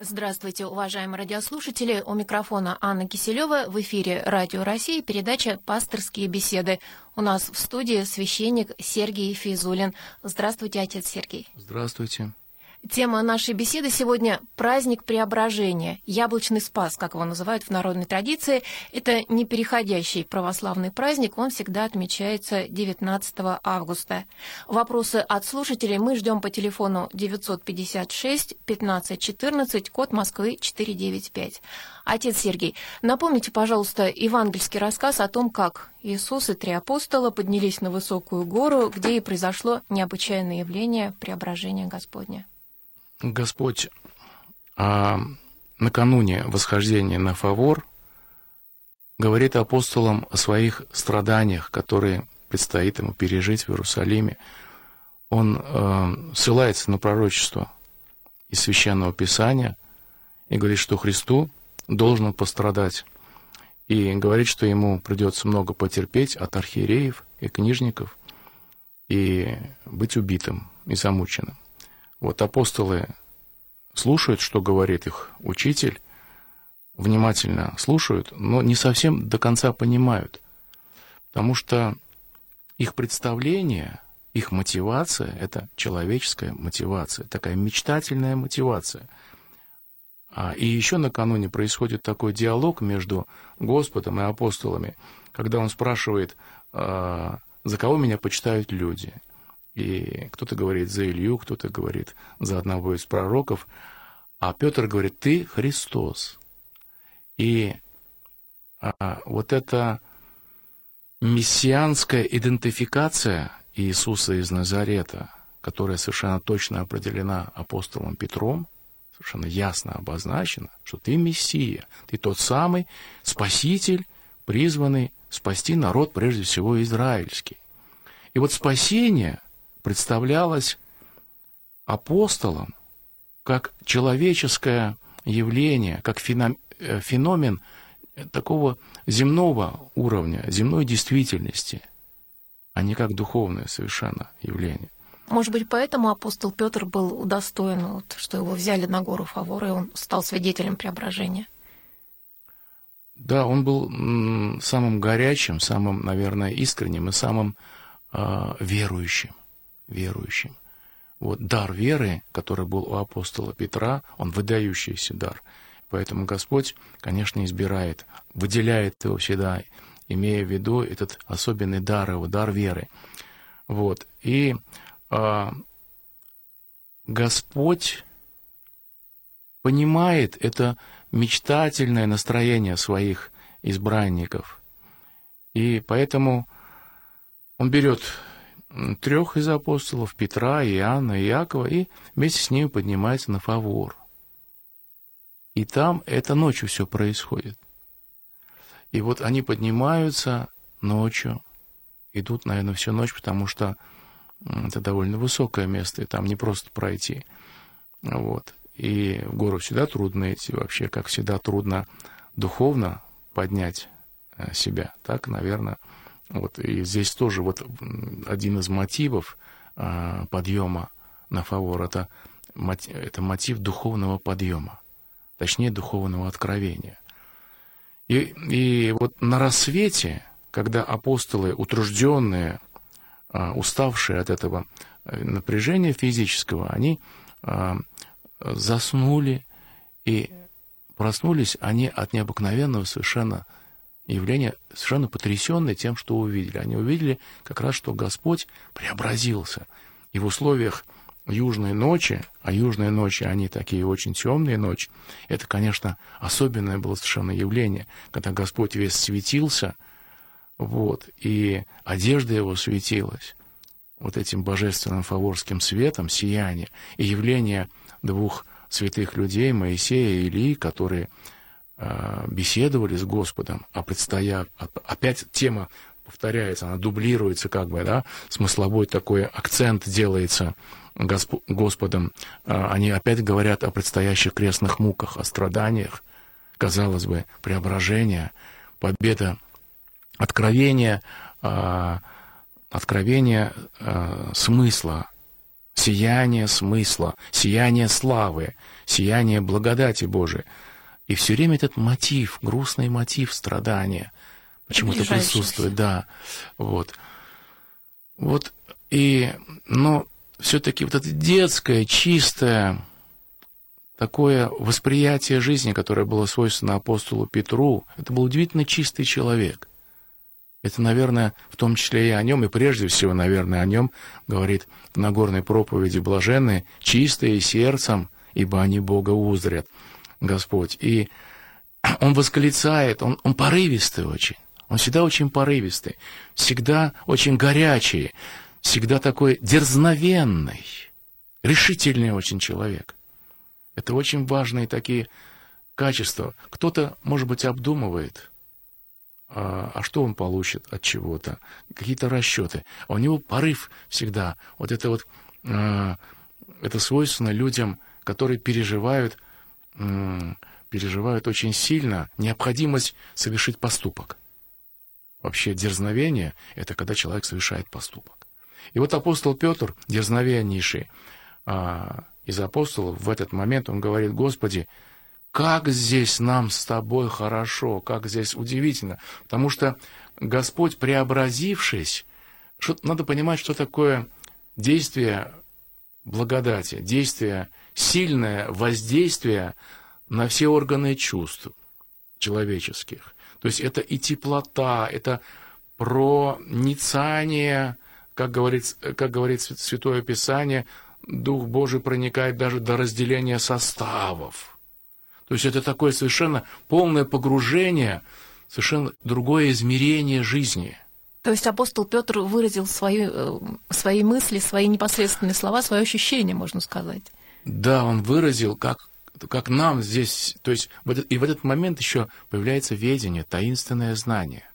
Здравствуйте, уважаемые радиослушатели. У микрофона Анна Киселева. В эфире Радио России передача «Пасторские беседы». У нас в студии священник Сергей Физулин. Здравствуйте, отец Сергей. Здравствуйте. Тема нашей беседы сегодня – праздник преображения, яблочный спас, как его называют в народной традиции. Это непереходящий православный праздник, он всегда отмечается 19 августа. Вопросы от слушателей мы ждем по телефону 956 15 14, код Москвы 495. Отец Сергей, напомните, пожалуйста, евангельский рассказ о том, как Иисус и три апостола поднялись на высокую гору, где и произошло необычайное явление преображения Господня. Господь а, накануне восхождения на Фавор говорит апостолам о своих страданиях, которые предстоит ему пережить в Иерусалиме. Он э, ссылается на пророчество из Священного Писания и говорит, что Христу должен пострадать. И говорит, что ему придется много потерпеть от архиереев и книжников и быть убитым и замученным. Вот апостолы слушают, что говорит их учитель, внимательно слушают, но не совсем до конца понимают. Потому что их представление, их мотивация — это человеческая мотивация, такая мечтательная мотивация. А, и еще накануне происходит такой диалог между Господом и апостолами, когда он спрашивает, «А, за кого меня почитают люди. И кто-то говорит за Илью, кто-то говорит за одного из пророков. А Петр говорит, ты Христос. И а, вот эта мессианская идентификация Иисуса из Назарета, которая совершенно точно определена апостолом Петром, совершенно ясно обозначена, что ты Мессия, ты тот самый Спаситель, призванный спасти народ, прежде всего, израильский. И вот спасение представлялось апостолом как человеческое явление, как э, феномен такого земного уровня, земной действительности, а не как духовное совершенно явление. Может быть, поэтому апостол Петр был удостоен, вот, что его взяли на гору Фавора, и он стал свидетелем преображения. Да, он был самым горячим, самым, наверное, искренним и самым э, верующим верующим. Вот дар веры, который был у апостола Петра, он выдающийся дар. Поэтому Господь, конечно, избирает, выделяет его всегда, имея в виду этот особенный дар его, дар веры. Вот. И а, Господь понимает это мечтательное настроение своих избранников. И поэтому он берет трех из апостолов, Петра, Иоанна и Иакова, и вместе с ними поднимается на Фавор. И там это ночью все происходит. И вот они поднимаются ночью, идут, наверное, всю ночь, потому что это довольно высокое место, и там не просто пройти. Вот. И в гору всегда трудно идти, вообще, как всегда, трудно духовно поднять э, себя. Так, наверное, вот, и здесь тоже вот один из мотивов а, подъема на фавор это, это мотив духовного подъема, точнее духовного откровения. И, и вот на рассвете, когда апостолы, утружденные, а, уставшие от этого э, напряжения физического, они а, заснули и проснулись они от необыкновенного совершенно явление совершенно потрясенные тем, что увидели. Они увидели как раз, что Господь преобразился. И в условиях южной ночи, а южные ночи, они такие очень темные ночи, это, конечно, особенное было совершенно явление, когда Господь весь светился, вот, и одежда его светилась вот этим божественным фаворским светом, сияние, и явление двух святых людей, Моисея и Илии, которые беседовали с Господом, а предстоя... Опять тема повторяется, она дублируется как бы, да, смысловой такой акцент делается Госп... Господом. Э, они опять говорят о предстоящих крестных муках, о страданиях, казалось бы, преображение, победа, откровение, э, откровение смысла сияние смысла, сияние славы, сияние благодати Божией. И все время этот мотив, грустный мотив страдания почему-то присутствует, да. Вот. Вот. И, но все-таки вот это детское, чистое, такое восприятие жизни, которое было свойственно апостолу Петру, это был удивительно чистый человек. Это, наверное, в том числе и о нем, и прежде всего, наверное, о нем говорит в Нагорной проповеди блаженные, чистые сердцем, ибо они Бога узрят, Господь. И он восклицает, он, он порывистый очень, он всегда очень порывистый, всегда очень горячий, всегда такой дерзновенный, решительный очень человек. Это очень важные такие качества. Кто-то, может быть, обдумывает, а, а что он получит от чего-то, какие-то расчеты. А у него порыв всегда. Вот это вот, а, это свойственно людям, которые переживают, переживают очень сильно необходимость совершить поступок. Вообще дерзновение – это когда человек совершает поступок. И вот апостол Петр, дерзновеннейший, а, из апостолов в этот момент он говорит, Господи, как здесь нам с тобой хорошо, как здесь удивительно. Потому что Господь, преобразившись, что, надо понимать, что такое действие благодати, действие, сильное воздействие на все органы чувств человеческих. То есть это и теплота, это проницание, как говорит, как говорит Святое Писание, Дух Божий проникает даже до разделения составов. То есть это такое совершенно полное погружение, совершенно другое измерение жизни. То есть апостол Петр выразил свои, э, свои мысли, свои непосредственные слова, свои ощущения, можно сказать. Да, он выразил, как, как нам здесь, то есть и в этот момент еще появляется ведение, таинственное знание.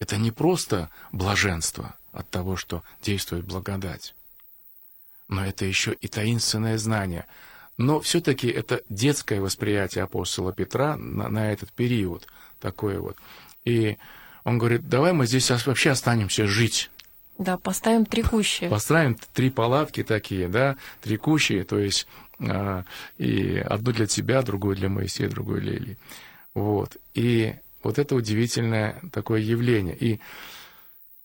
Это не просто блаженство от того, что действует благодать но это еще и таинственное знание. Но все-таки это детское восприятие апостола Петра на, на этот период такое вот. И он говорит, давай мы здесь вообще останемся жить. Да, поставим три кущи. Поставим три палатки такие, да, три кущи, то есть э, и одну для тебя, другую для Моисея, другую для Ильи. Вот. И вот это удивительное такое явление. И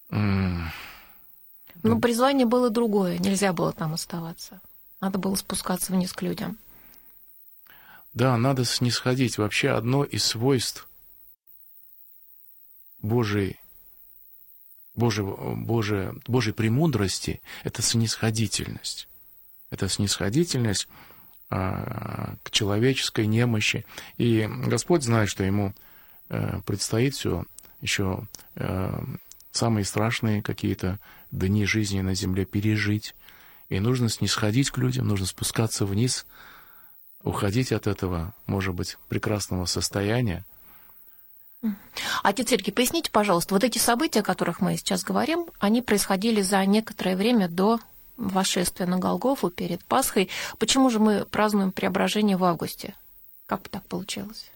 но призвание было другое, нельзя было там оставаться. Надо было спускаться вниз к людям. Да, надо снисходить. Вообще одно из свойств Божьей, Божьей, Божьей, Божьей премудрости – это снисходительность. Это снисходительность а, к человеческой немощи. И Господь знает, что Ему а, предстоит все еще а, самые страшные какие-то дни жизни на земле пережить. И нужно снисходить к людям, нужно спускаться вниз, уходить от этого, может быть, прекрасного состояния. Отец Сергей, поясните, пожалуйста, вот эти события, о которых мы сейчас говорим, они происходили за некоторое время до восшествия на Голгофу перед Пасхой. Почему же мы празднуем преображение в августе? Как так получилось?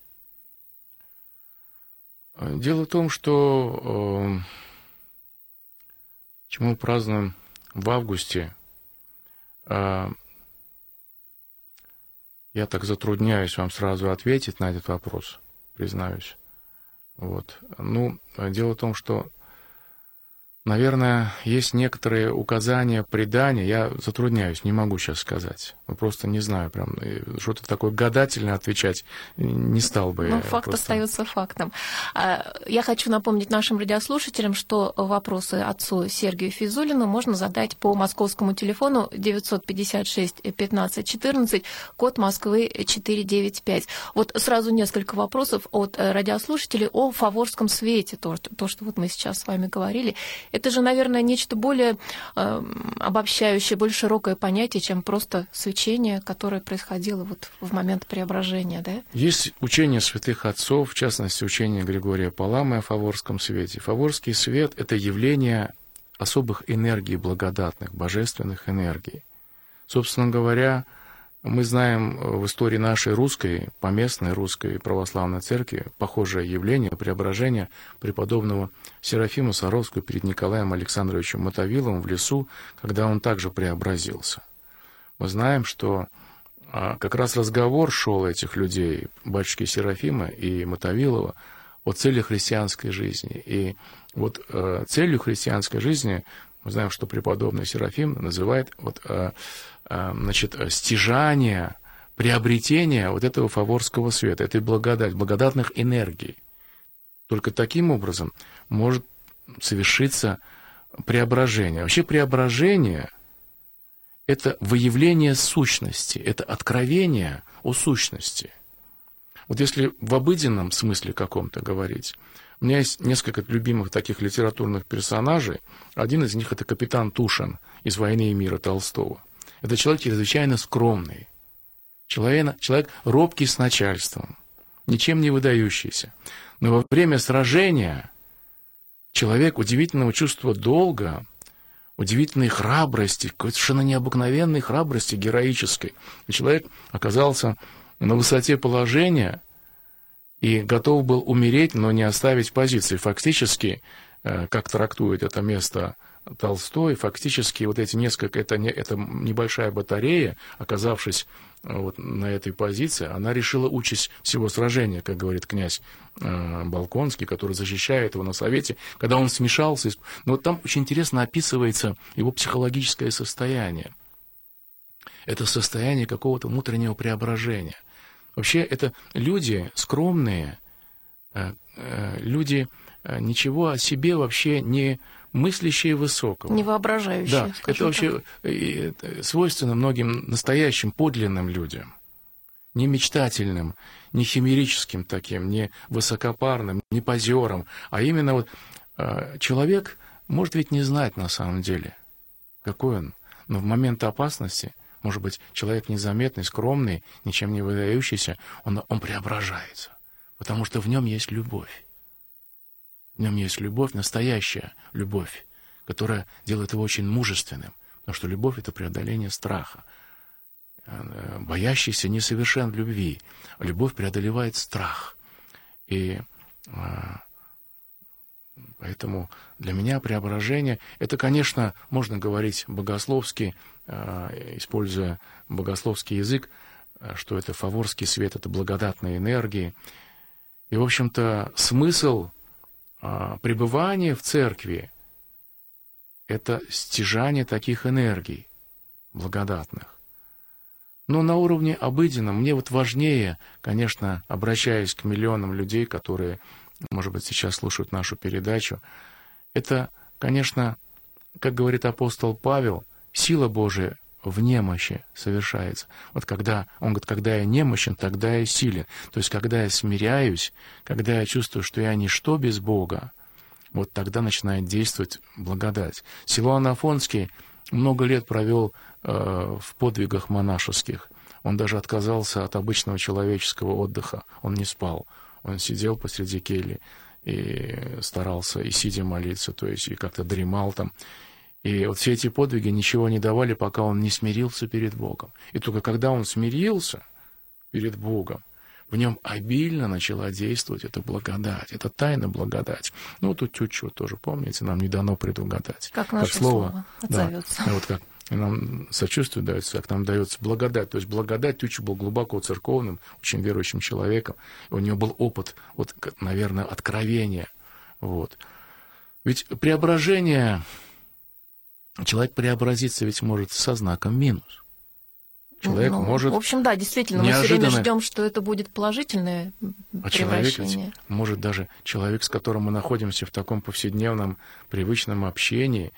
Дело в том, что э, Чему празднуем в августе? А, я так затрудняюсь вам сразу ответить на этот вопрос, признаюсь. Вот. Ну, дело в том, что Наверное, есть некоторые указания, предания, я затрудняюсь, не могу сейчас сказать. Ну, просто не знаю, прям что-то такое гадательно отвечать не стал бы. Ну, факт просто... остается фактом. А, я хочу напомнить нашим радиослушателям, что вопросы отцу Сергею Физулину можно задать по московскому телефону 956 15 14, код Москвы 495. Вот сразу несколько вопросов от радиослушателей о фаворском свете, то, то что вот мы сейчас с вами говорили. Это же, наверное, нечто более э, обобщающее, более широкое понятие, чем просто свечение, которое происходило вот в момент преображения, да? Есть учение святых отцов, в частности, учение Григория Паламы о фаворском свете. Фаворский свет – это явление особых энергий благодатных, божественных энергий. Собственно говоря, Мы знаем в истории нашей русской, поместной русской православной церкви похожее явление, преображение преподобного Серафима Саровского перед Николаем Александровичем Мотовиловым в лесу, когда он также преобразился. Мы знаем, что а, как раз разговор шел этих людей, батюшки Серафима и Мотовилова, о цели христианской жизни. И вот э, целью христианской жизни мы знаем, что преподобный Серафим называет вот, э, э, значит, стяжание, приобретение вот этого фаворского света, этой благодати, благодатных энергий. Только таким образом может совершиться преображение. Вообще преображение – это выявление сущности, это откровение о сущности. Вот если в обыденном смысле каком-то говорить, у меня есть несколько любимых таких литературных персонажей. Один из них это капитан Тушин из «Войны и мира» Толстого. Это человек чрезвычайно скромный, человек, человек робкий с начальством, ничем не выдающийся. Но во время сражения человек удивительного чувства долга, удивительной храбрости, какой-то совершенно необыкновенной храбрости героической. И человек оказался на высоте положения и готов был умереть, но не оставить позиции. Фактически, э, как трактует это место Толстой, фактически вот эти несколько, это, не, это небольшая батарея, оказавшись э, вот на этой позиции, она решила участь всего сражения, как говорит князь э, Балконский, который защищает его на совете, когда он смешался. Но вот там очень интересно описывается его психологическое состояние. Это состояние какого-то внутреннего преображения – Вообще это люди скромные, э, э, люди э, ничего о себе вообще не мыслящие высокого. Не воображающие. Да, это вообще так. свойственно многим настоящим, подлинным людям. Не мечтательным, не химерическим таким, не высокопарным, не позером, а именно вот человек может ведь не знать на самом деле, какой он, но в момент опасности может быть, человек незаметный, скромный, ничем не выдающийся, он, он преображается, потому что в нем есть любовь. В нем есть любовь, настоящая любовь, которая делает его очень мужественным, потому что любовь — это преодоление страха. Э, боящийся несовершен в любви. Любовь преодолевает страх. И а, Поэтому для меня преображение, это, конечно, можно говорить богословски, э, используя богословский язык, э, что это фаворский свет, это благодатные энергии. И, в общем-то, смысл э, пребывания в церкви – это стяжание таких энергий благодатных. Но на уровне обыденном мне вот важнее, конечно, обращаясь к миллионам людей, которые может быть, сейчас слушают нашу передачу, это, конечно, как говорит апостол Павел, сила Божия в немощи совершается. Вот когда, он говорит, когда я немощен, тогда я силен. То есть, когда я смиряюсь, когда я чувствую, что я ничто без Бога, вот тогда начинает действовать благодать. Силуан Афонский много лет провел э, в подвигах монашеских. Он даже отказался от обычного человеческого отдыха. Он не спал. Он сидел посреди кельи и старался и сидя молиться, то есть и как-то дремал там. И вот все эти подвиги ничего не давали, пока он не смирился перед Богом. И только когда он смирился перед Богом, в нем обильно начала действовать эта благодать, это тайна благодать. Ну, тут чуть-чуть тоже, помните, нам не дано предугадать. Как наше как слово, слово отзовется. Да, вот как нам сочувствие дается, как нам дается благодать. То есть благодать Тючи был глубоко церковным, очень верующим человеком. У него был опыт, вот, наверное, откровения. Вот. Ведь преображение, человек преобразиться ведь может со знаком минус. Человек ну, может. В общем, да, действительно, мы все время ждем, что это будет положительное а человек ведь может даже человек, с которым мы находимся в таком повседневном привычном общении,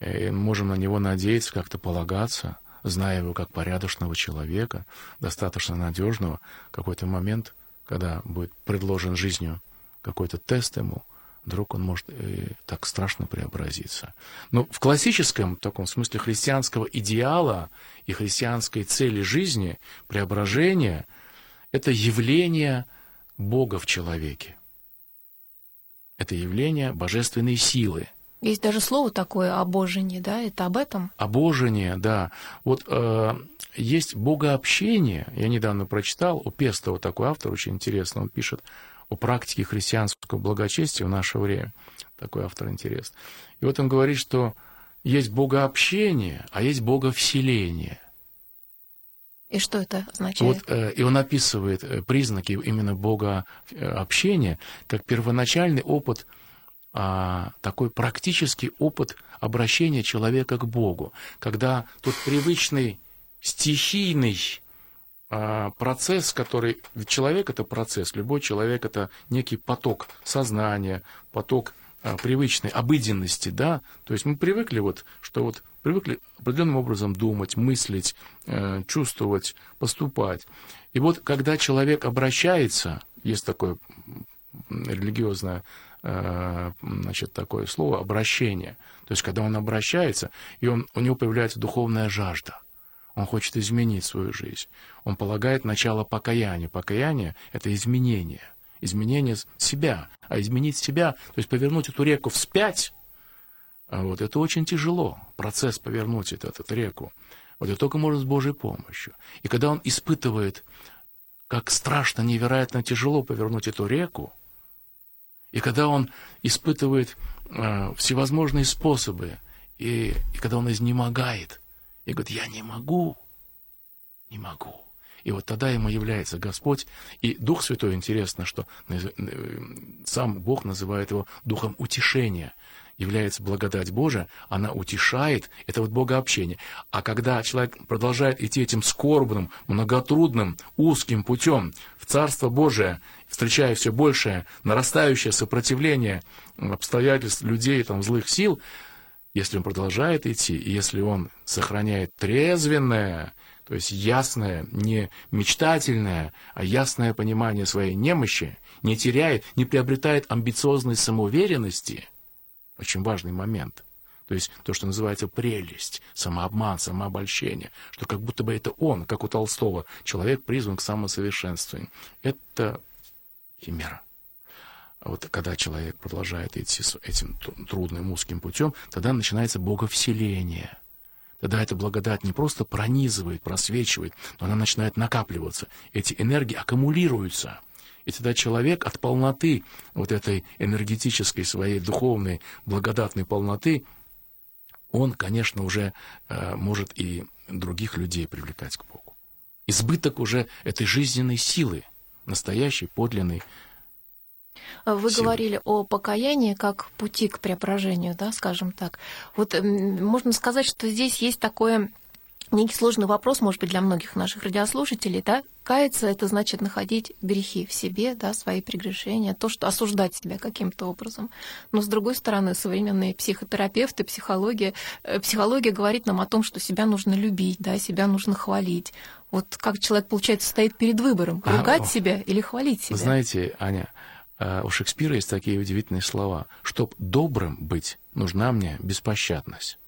и можем на него надеяться, как-то полагаться, зная его как порядочного человека, достаточно надежного, какой-то момент, когда будет предложен жизнью какой-то тест ему, вдруг он может и так страшно преобразиться. Но в классическом таком смысле христианского идеала и христианской цели жизни преображение — это явление Бога в человеке. Это явление божественной силы — Есть даже слово такое «обожение», да? Это об этом? Обожение, да. Вот э, есть богообщение. Я недавно прочитал у Пестова такой автор, очень интересно, он пишет о практике христианского благочестия в наше время. Такой автор интересный. И вот он говорит, что есть богообщение, а есть боговселение. И что это означает? Вот, э, и он описывает э, признаки именно богообщения как первоначальный опыт а, такой практический опыт обращения человека к Богу, когда тот привычный стихийный процесс, который... Человек — это процесс, любой человек — это некий поток сознания, поток а, привычной обыденности, да, то есть мы привыкли вот, что вот привыкли определенным образом думать, мыслить, э, чувствовать, поступать. И вот когда человек обращается, есть такое религиозное э, значит, такое слово обращение. То есть, когда он обращается, и он, у него появляется духовная жажда. Он хочет изменить свою жизнь. Он полагает начало покаяния. Покаяние — это изменение. Изменение себя. А изменить себя, то есть повернуть эту реку вспять, а вот, это очень тяжело, процесс повернуть эту, эту реку. Вот это только может с Божьей помощью. И когда он испытывает, как страшно, невероятно тяжело повернуть эту реку, и когда он испытывает э, всевозможные способы, и, и когда он изнемогает, и говорит, я не могу, не могу. И вот тогда ему является Господь. И Дух Святой, интересно, что сам Бог называет его Духом утешения является благодать Божия, она утешает, это вот богообщение. А когда человек продолжает идти этим скорбным, многотрудным, узким путем в Царство Божие, встречая все большее, нарастающее сопротивление обстоятельств, людей, там, злых сил, если он продолжает идти, и если он сохраняет трезвенное, то есть ясное, не мечтательное, а ясное понимание своей немощи, не теряет, не приобретает амбициозной самоуверенности – очень важный момент. То есть то, что называется прелесть, самообман, самообольщение, что как будто бы это он, как у Толстого, человек призван к самосовершенствованию. Это химера. А вот когда человек продолжает идти этим трудным узким путем, тогда начинается боговселение. Тогда эта благодать не просто пронизывает, просвечивает, но она начинает накапливаться. Эти энергии аккумулируются – и тогда человек от полноты, вот этой энергетической своей духовной благодатной полноты, он, конечно, уже э, может и других людей привлекать к Богу. Избыток уже этой жизненной силы, настоящей, подлинной. Вы силы. говорили о покаянии как пути к преображению, да, скажем так. Вот можно сказать, что здесь есть такое некий сложный вопрос, может быть, для многих наших радиослушателей, да, каяться это значит находить грехи в себе, да, свои прегрешения, то, что осуждать себя каким-то образом. Но с другой стороны, современные психотерапевты, психология, э, психология говорит нам о том, что себя нужно любить, да, себя нужно хвалить. Вот как человек, получается, стоит перед выбором, ругать а, себя или хвалить себя. Знаете, Аня, у Шекспира есть такие удивительные слова. Чтоб добрым быть, нужна мне беспощадность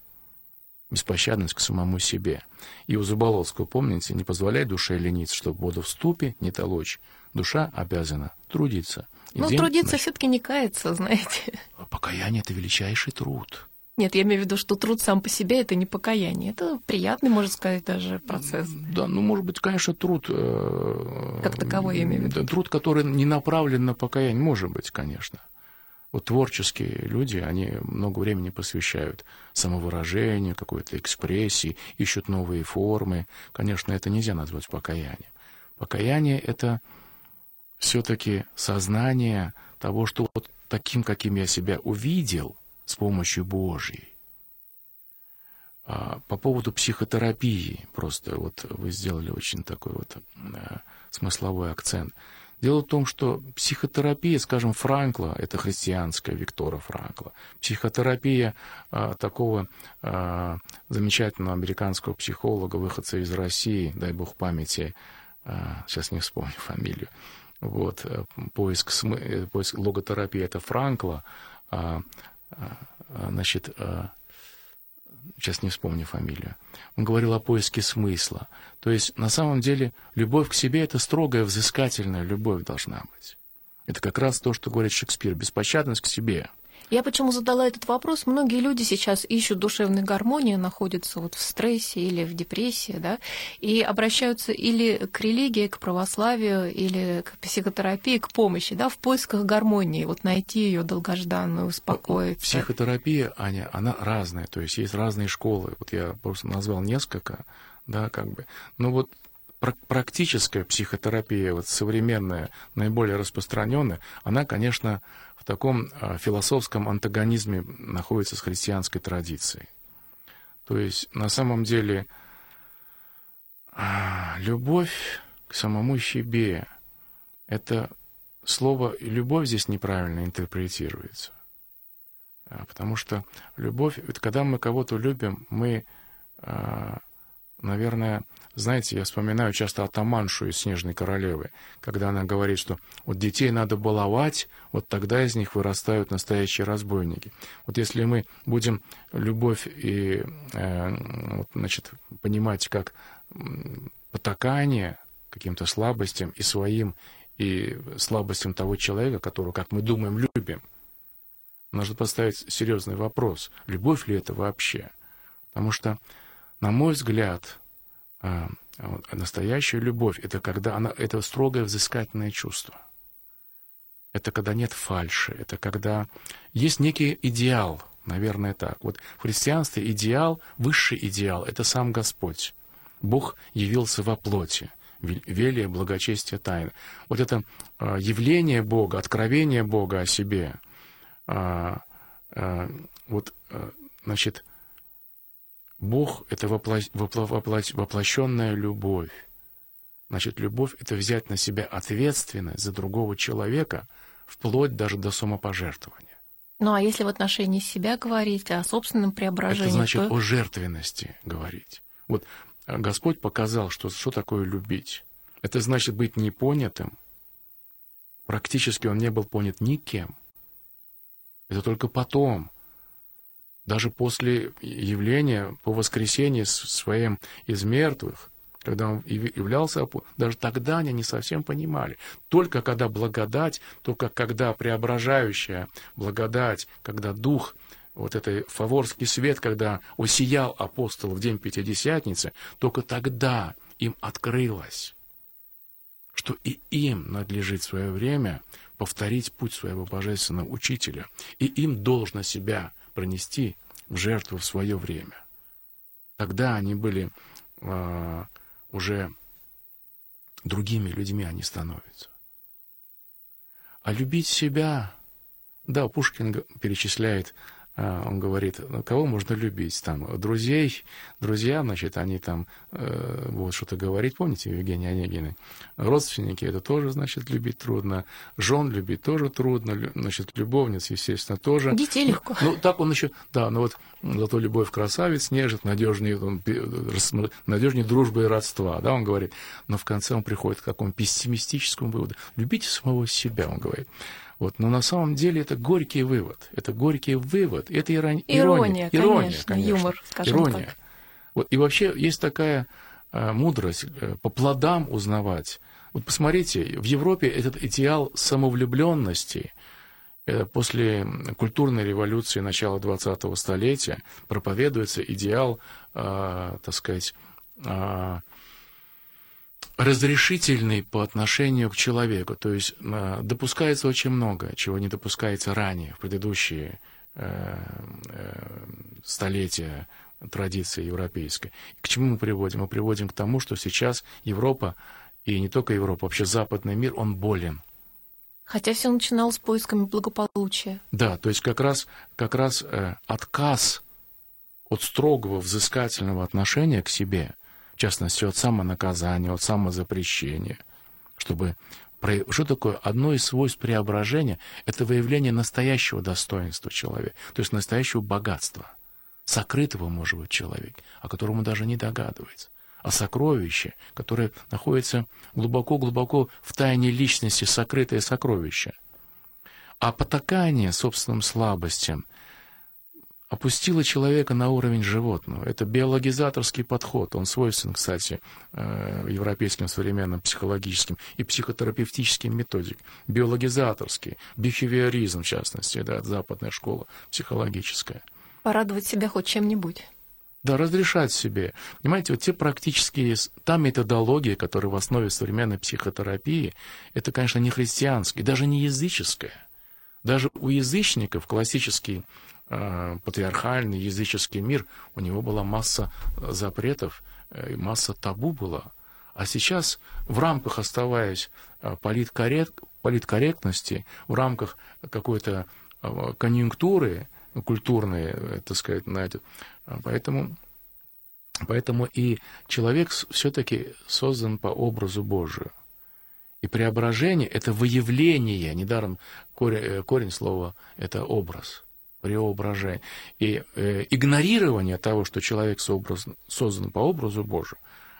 беспощадность к самому себе. И у Зуболовского, помните, не позволяй душе лениться, чтобы воду в ступе не толочь. Душа обязана трудиться. И ну, трудиться все-таки не кается, знаете. А покаяние — это величайший труд. Нет, я имею в виду, что труд сам по себе это не покаяние. Это приятный, можно сказать, даже процесс. Да, ну, может быть, конечно, труд... Э, как таковой, я имею в виду. Труд, который не направлен на покаяние, может быть, конечно. Вот творческие люди, они много времени посвящают самовыражению, какой-то экспрессии, ищут новые формы. Конечно, это нельзя назвать покаянием. Покаяние — это все-таки сознание того, что вот таким, каким я себя увидел с помощью Божьей. А по поводу психотерапии, просто вот вы сделали очень такой вот э, смысловой акцент — Дело в том, что психотерапия, скажем, Франкла, это христианская Виктора Франкла, психотерапия а, такого а, замечательного американского психолога, выходца из России, дай бог памяти, а, сейчас не вспомню фамилию, вот, э, поиск, смы, э, поиск логотерапии это Франкла, а, значит, а, сейчас не вспомню фамилию, он говорил о поиске смысла. То есть, на самом деле, любовь к себе — это строгая, взыскательная любовь должна быть. Это как раз то, что говорит Шекспир, беспощадность к себе. Я почему задала этот вопрос? Многие люди сейчас ищут душевной гармонии, находятся вот в стрессе или в депрессии, да, и обращаются или к религии, к православию, или к психотерапии, к помощи, да, в поисках гармонии, вот найти ее долгожданную, успокоиться. Психотерапия, Аня, она разная, то есть есть разные школы. Вот я просто назвал несколько, да, как бы. Но вот практическая психотерапия, вот современная, наиболее распространенная, она, конечно, в таком а, философском антагонизме находится с христианской традицией. То есть, на самом деле, а, любовь к самому себе, это слово «любовь» здесь неправильно интерпретируется. А, потому что любовь, ведь когда мы кого-то любим, мы наверное, знаете, я вспоминаю часто Атаманшу из «Снежной королевы», когда она говорит, что вот детей надо баловать, вот тогда из них вырастают настоящие разбойники. Вот если мы будем любовь и, э, значит, понимать как потакание каким-то слабостям и своим, и слабостям того человека, которого, как мы думаем, любим, нужно поставить серьезный вопрос, любовь ли это вообще? Потому что на мой взгляд, а, настоящая любовь это когда она это строгое взыскательное чувство. Это когда нет фальши, это когда есть некий идеал, наверное, так. Вот в христианстве идеал, высший идеал это сам Господь. Бог явился во плоти, велие благочестие тайны. Вот это а, явление Бога, откровение Бога о себе, а, вот, значит, Бог — это вопло... Вопло... Вопло... воплощенная любовь. Значит, любовь — это взять на себя ответственность за другого человека, вплоть даже до самопожертвования. Ну, а если в отношении себя говорить, о собственном преображении? Это значит то... о жертвенности говорить. Вот э, Господь показал, что, что такое любить. Это значит быть непонятым. Практически он не был понят никем. Это только потом даже после явления по воскресении своим из мертвых, когда он являлся, даже тогда они не совсем понимали. Только когда благодать, только когда преображающая благодать, когда Дух, вот этот фаворский свет, когда усиял апостол в день Пятидесятницы, только тогда им открылось, что и им надлежит свое время повторить путь своего божественного учителя, и им должно себя пронести в жертву в свое время. Тогда они были э, уже другими людьми, они становятся. А любить себя, да, Пушкин перечисляет он говорит, ну, кого можно любить? Там, друзей, друзья, значит, они там э, вот что-то говорить, помните, Евгения Онегина? Родственники, это тоже, значит, любить трудно. Жен любить тоже трудно, значит, любовниц, естественно, тоже. Детей легко. Ну, так он еще, да, ну вот, зато любовь красавец нежит, надежнее, он, надежнее дружбы и родства, да, он говорит. Но в конце он приходит к какому пессимистическому выводу. Любите самого себя, он говорит. Вот, но на самом деле это горький вывод. Это горький вывод. Это ирония. Ирония, ирония конечно, конечно. юмор, скажем ирония. так. Вот, и вообще есть такая э, мудрость э, по плодам узнавать. Вот посмотрите, в Европе этот идеал самовлюбленности э, после культурной революции начала 20-го столетия проповедуется идеал, э, так сказать, э, разрешительный по отношению к человеку. То есть э, допускается очень много, чего не допускается ранее, в предыдущие э, э, столетия традиции европейской. К чему мы приводим? Мы приводим к тому, что сейчас Европа, и не только Европа, вообще западный мир, он болен. Хотя все начиналось с поисками благополучия. Да, то есть как раз, как раз отказ от строгого взыскательного отношения к себе в частности, от самонаказания, от самозапрещения, чтобы что такое? Одно из свойств преображения – это выявление настоящего достоинства человека, то есть настоящего богатства, сокрытого, может быть, человек, о котором он даже не догадывается, а сокровище, которое находится глубоко-глубоко в тайне личности, сокрытое сокровище. А потакание собственным слабостям, опустила человека на уровень животного. Это биологизаторский подход. Он свойствен, кстати, э, европейским современным психологическим и психотерапевтическим методикам. Биологизаторский, бихевиоризм, в частности, да, западная школа психологическая. Порадовать себя хоть чем-нибудь. Да, разрешать себе. Понимаете, вот те практические, та методология, которая в основе современной психотерапии, это, конечно, не христианская, даже не языческая. Даже у язычников классический патриархальный языческий мир, у него была масса запретов, э, масса табу была. А сейчас, в рамках оставаясь э, политкоррект, политкорректности, в рамках какой-то конъюнктуры культурной, так сказать, на это, поэтому, поэтому и человек все-таки создан по образу Божию. И преображение – это выявление, недаром корень, корень слова – это образ – преображение. И э, игнорирование того, что человек сообраз, создан по образу Божию,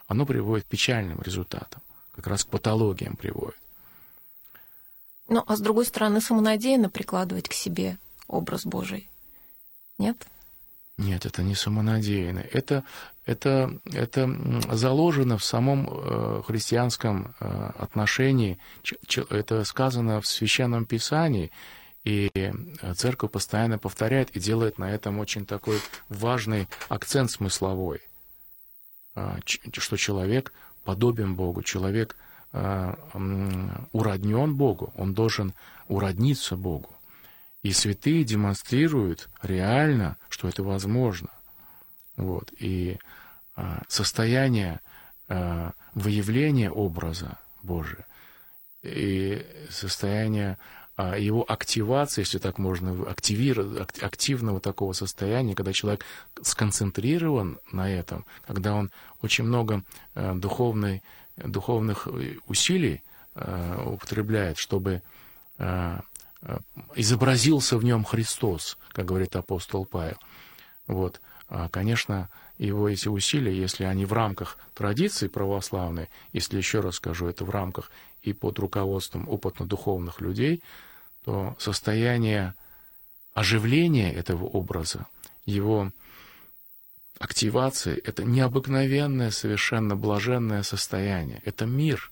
оно приводит к печальным результатам, как раз к патологиям приводит. Ну, а с другой стороны, самонадеянно прикладывать к себе образ Божий. Нет? Нет, это не самонадеянно. Это, это, это заложено в самом э, христианском э, отношении. Это сказано в Священном Писании. И э, церковь постоянно повторяет и делает на этом очень такой важный акцент смысловой, а, что человек подобен Богу, человек а, уроднен Богу, он должен уродниться Богу. И святые демонстрируют реально, что это возможно. Вот. И а, состояние выявления образа Божия и состояние его активация, если так можно, активного такого состояния, когда человек сконцентрирован на этом, когда он очень много э, духовной, духовных э, усилий э, употребляет, чтобы изобразился в нем Христос, как говорит апостол Павел. Вот. А, конечно, его эти усилия, если они в рамках традиции православной, если еще раз скажу, это в рамках и под руководством опытно-духовных людей, то состояние оживления этого образа, его активации, это необыкновенное, совершенно блаженное состояние. Это мир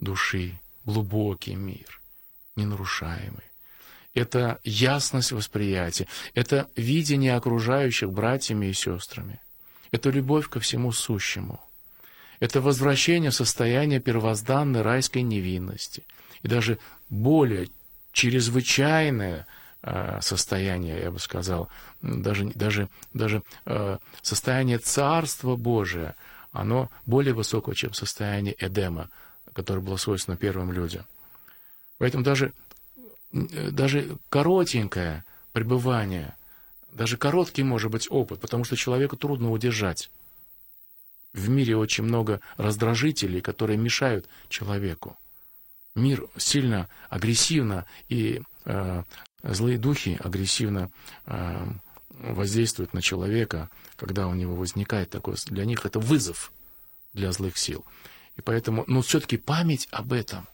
души, глубокий мир, ненарушаемый. Это ясность восприятия, это видение окружающих братьями и сестрами, это любовь ко всему сущему, это возвращение в состояние первозданной райской невинности и даже более чрезвычайное э, состояние, я бы сказал, даже, даже, даже э, состояние Царства Божия, оно более высокое, чем состояние Эдема, которое было свойственно первым людям. Поэтому даже, даже коротенькое пребывание, даже короткий может быть опыт, потому что человеку трудно удержать в мире очень много раздражителей, которые мешают человеку. Мир сильно агрессивно, и э, злые духи агрессивно э, воздействуют на человека, когда у него возникает такое... Для них это вызов для злых сил. И поэтому, но все-таки память об этом,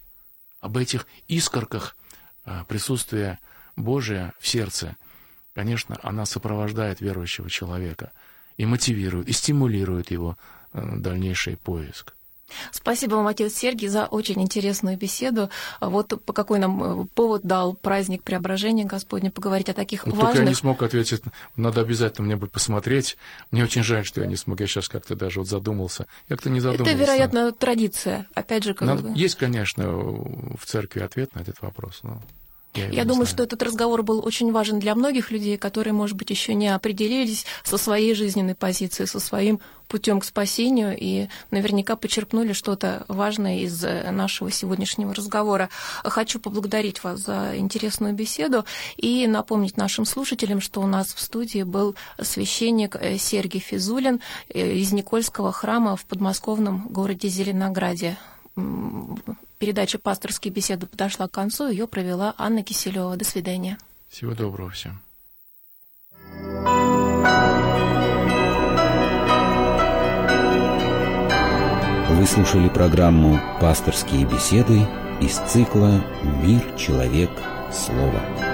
об этих искорках э, присутствия Божия в сердце, конечно, она сопровождает верующего человека и мотивирует, и стимулирует его дальнейший поиск. Спасибо вам, отец Сергий, за очень интересную беседу. Вот по какой нам э, повод дал праздник Преображения Господня поговорить о таких ну, важных... Только я не смог ответить, надо обязательно мне будет посмотреть. Мне очень жаль, что я не смог, я сейчас как-то даже вот задумался. Я как-то не задумался. Это, вероятно, традиция, опять же. Как... Надо... Есть, конечно, в церкви ответ на этот вопрос, но... Я, Я думаю, знаю. что этот разговор был очень важен для многих людей, которые, может быть, еще не определились со своей жизненной позицией, со своим путем к спасению и наверняка почерпнули что-то важное из э, нашего сегодняшнего разговора. Хочу поблагодарить вас за интересную беседу и напомнить нашим слушателям, что у нас в студии был священник э, Сергей Физулин э, из Никольского храма в подмосковном городе Зеленограде передача «Пасторские беседы» подошла к концу. Ее провела Анна Киселева. До свидания. Всего доброго всем. Вы слушали программу «Пасторские беседы» из цикла «Мир, человек, слово».